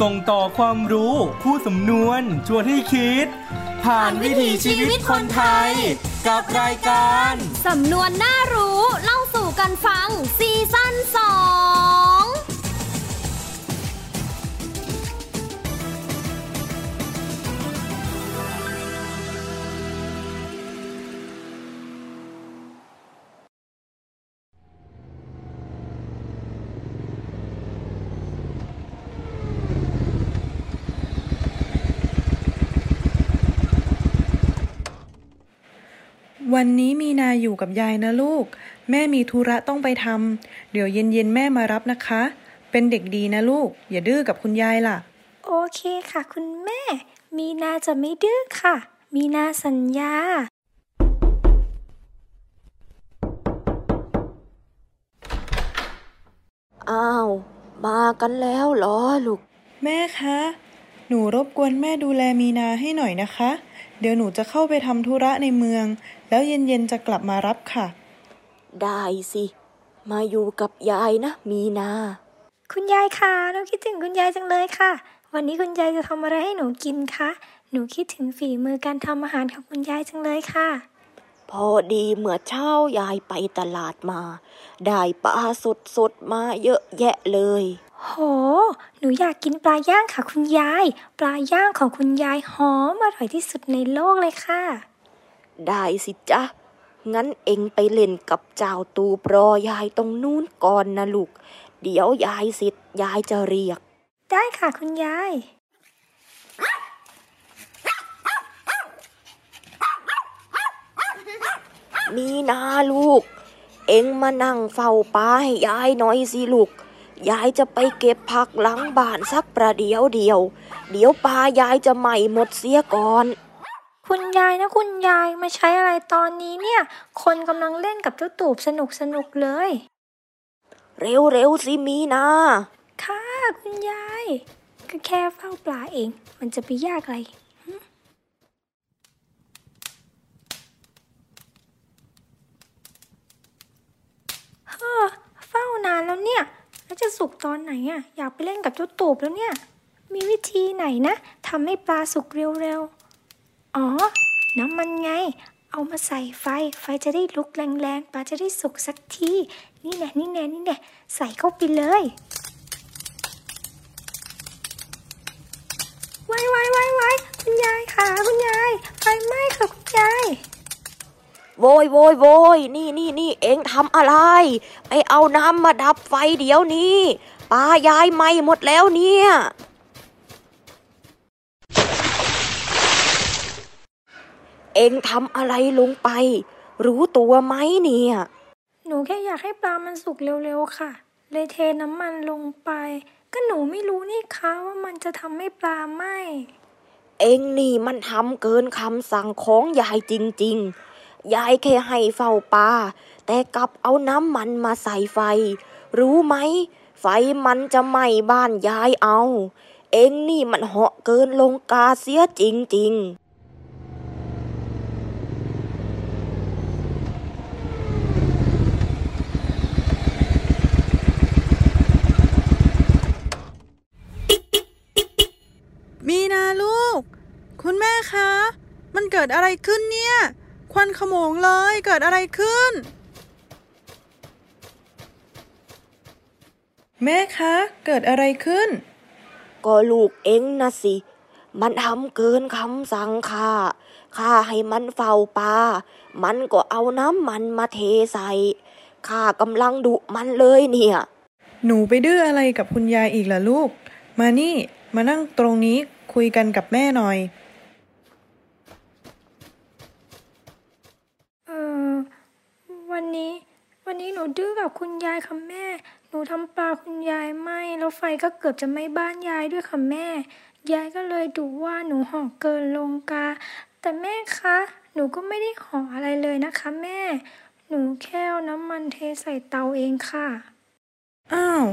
ส่งต่อความรู้คู่สำนวนชวนให้คิด ผ่านวิถีชีวิตคนไทย กับรายการ สำนวนน่ารู้เล่าสู่กันฟังซีซั่นสอง วันนี้มีนาอยู่กับยายนะลูก แม่มีธุระต้องไปทำเดี๋ยวเย็นๆแม่มารับนะคะ เป็นเด็กดีนะลูก อย่าดื้อกับคุณยายล่ะ โอเคค่ะ คุณแม่ มีนาจะไม่ดื้อค่ะ มีนาสัญญา อ้าว มากันแล้วเหรอลูก แม่คะ หนูรบกวนแม่ดูแลมีนาให้หน่อยนะคะ เดี๋ยวหนูจะเข้าไปทำธุระในเมือง แล้วเย็นๆจะกลับมารับค่ะ ได้สิ มาอยู่กับยายนะ มีนา คุณยายค่ะหนูคิดถึงคุณยายจังเลยค่ะ วันนี้คุณยายจะทำอะไรให้หนูกินคะ หนูคิดถึงฝีมือการทำอาหารของคุณยายจังเลยค่ะ พอดีเมื่อเช้ายายไปตลาดมา ได้ปลาสดๆมาเยอะแยะเลย โห หนูอยากกินปลาย่างค่ะคุณยาย ปลาย่างของคุณยายหอมอร่อยที่สุดในโลกเลยค่ะ ได้สิจ๊ะ งั้นเอ็งไปเล่นกับเจ้าตูปรอยายตรงนู้นก่อนนะลูก เดี๋ยวยายสิทธิ์ยายจะเรียก ได้ค่ะคุณยายมีนาลูก เอ็งมานั่งเฝ้าปลาให้ยายหน่อยสิลูก ยายจะไปเก็บผักหลังบ้านสักประเดี๋ยวเดียว เดี๋ยวปลายายจะไหม้หมดเสียก่อน คุณยายนะคุณยายมาใช้อะไรตอนนี้เนี่ย คนกำลังเล่นกับเจ้าตูบสนุกสนุกๆเลย เร็วๆสิมีนาค่ะคุณยายก็แค่เฝ้าปลาเอง มันจะไปยากอะไรหึเฮ้อ สุกตอนไหนอะอยากไปเล่นกับเจ้าตูบแล้วเนี่ย มีวิธีไหนนะทำให้ปลาสุกเร็วๆ อ๋อ น้ำมันไง เอามาใส่ไฟ ไฟจะได้ลุกแรงๆ ปลาจะได้สุกสักที นี่แน่นี่แน่นี่แน่ใส่เข้าไปเลยไว้ไว้ไว้ไว้คุณยายค่ะ คุณยายไฟไหม้ค่ะคุณยาย โวยโวยโวยนี่นี่นี่เอ็งทำอะไร ไปเอาน้ำมาดับไฟเดี๋ยวนี้ปลายายไหม้หมดแล้วเนี่ยเอ็งทำอะไรลงไป รู้ตัวไหมเนี่ย หนูแค่อยากให้ปลามันสุกเร็วๆค่ะ เลยเทน้ำมันลงไป ก็หนูไม่รู้นี่คะว่ามันจะทำให้ปลาไหม้เอ็งนี่มันทำเกินคำสั่งของยายจริง ๆ ยายแค่ให้เฝ้าปลาแต่กลับเอาน้ำมันมาใส่ไฟ รู้ไหม ไฟมันจะไหม้บ้านยายเอา เองนี่มันเหาะเกินลงกาเสียจริง ๆมีนาลูก คุณแม่คะ มันเกิดอะไรขึ้นเนี่ย ควันขโมงเลยเกิดอะไรขึ้น แม่คะ เกิดอะไรขึ้น ก็ลูกเอ็งนะสิ มันทำเกินคำสั่งข้าข้าให้มันเฝ้าปลามันก็เอาน้ำมันมาเทใส่ข้ากำลังดุมันเลยเนี่ย หนูไปดื้ออะไรกับคุณยายอีกล่ะลูก มานี่ มานั่งตรงนี้คุยกันกับแม่หน่อย เออวั นนี้ วันนี้หนูดื้อกับคุณยายค่ะแม่ หนูทำปลาคุณยายไหมแล้วไฟก็เกือบจะไหม้บ้านยายด้วยค่ะแม่ ยายก็เลยดุว่าหนูห่อเกินลงกา แต่แม่คะ หนูก็ไม่ได้ห่ออะไรเลยนะคะ แม่ หนูแค่น้ำมันเทใส่เตาเองค่ะ อ้าว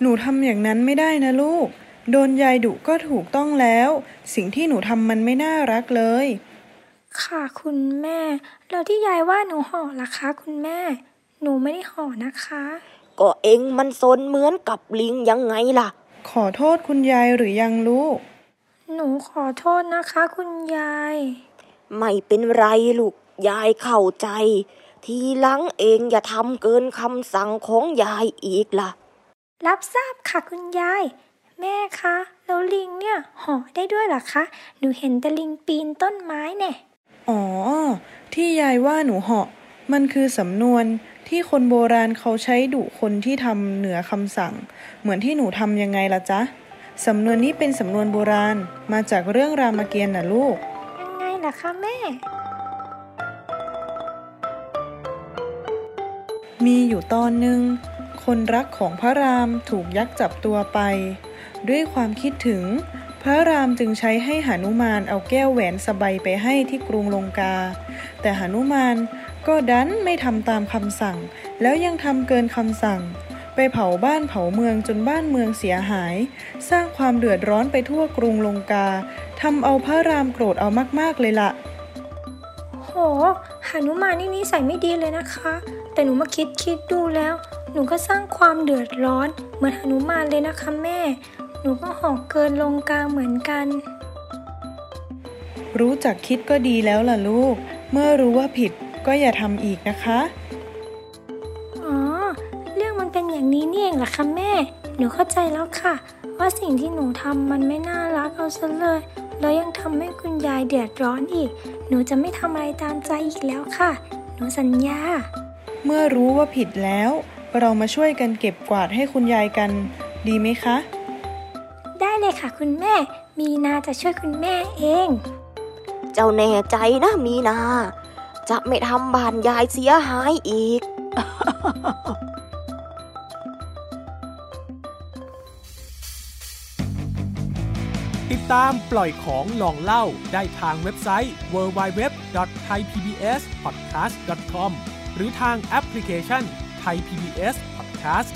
หนูทำอย่างนั้นไม่ได้นะลูก โดนยายดุก็ถูกต้องแล้ว สิ่งที่หนูทำมันไม่น่ารักเลย ค่ะคุณแม่ แล้วที่ยายว่าหนูห่อล่ะคะ คุณแม่ หนูไม่ได้ห่อนะคะ ก็เองมันซนเหมือนกับลิงยังไงล่ะ ขอโทษคุณยายหรือยังลูก หนูขอโทษนะคะ คุณยาย ไม่เป็นไรลูก ยายเข้าใจ ทีหลังเองอย่าทำเกินคำสั่งของยายอีกล่ะ รับทราบค่ะคุณยาย แม่คะ แล้วลิงเนี่ยห่อได้ด้วยเหรอคะ หนูเห็นแต่ลิงปีนต้นไม้แน่ อ๋อ ที่ยายว่าหนูเหาะ มันคือสำนวนที่คนโบราณเขาใช้ดุคนที่ทำเหนือคำสั่ง เหมือนที่หนูทำยังไงล่ะจ๊ะ สำนวนนี้เป็นสำนวนโบราณมาจากเรื่องรามเกียรติ์น่ะลูก ยังไงล่ะคะแม่ มีอยู่ตอนหนึ่งคนรักของพระรามถูกยักษ์จับตัวไป ด้วยความคิดถึง พระรามจึงใช้ให้หานุมานเอาแก้วแหวนสบายไปให้ที่กรุงลงกา แต่หานุมานก็ดันไม่ทำตามคำสั่ง แล้วยังทำเกินคำสั่ง ไปเผาบ้านเผาเมืองจนบ้านเมืองเสียหาย สร้างความเดือดร้อนไปทั่วกรุงลงกาทำเอาพระรามโกรธเอามากๆเลยล่ะโหหานุมานนี่นิสัยไม่ดีเลยนะคะ แต่หนูมาคิดคิดดูแล้ว หนูก็สร้างความเดือดร้อนเหมือนหานุมานเลยนะคะแม่ หนูก็ห่อเกินลงกาเหมือนกัน รู้จักคิดก็ดีแล้วล่ะลูก เมื่อรู้ว่าผิดก็อย่าทำอีกนะคะ อ๋อ เรื่องมันเป็นอย่างนี้นี่เองเหรอคะแม่ หนูเข้าใจแล้วค่ะ ว่าสิ่งที่หนูทำมันไม่น่ารักเอาซะเลย แล้วยังทำให้คุณยายเดือดร้อนอีก หนูจะไม่ทำอะไรตามใจอีกแล้วค่ะ หนูสัญญา เมื่อรู้ว่าผิดแล้ว เรามาช่วยกันเก็บกวาดให้คุณยายกัน ดีไหมคะได้เลย ค่ะคุณแม่ มีนาจะช่วยคุณแม่เอง เจ้าแน่ใจนะมีนา จะไม่ทำบ้านยายเสียหายอีก ติดตามปล่อยของลองเล่าได้ทางเว็บไซต์ www.thaipbspodcast.com หรือทางแอปพลิเคชัน Thai PBS Podcast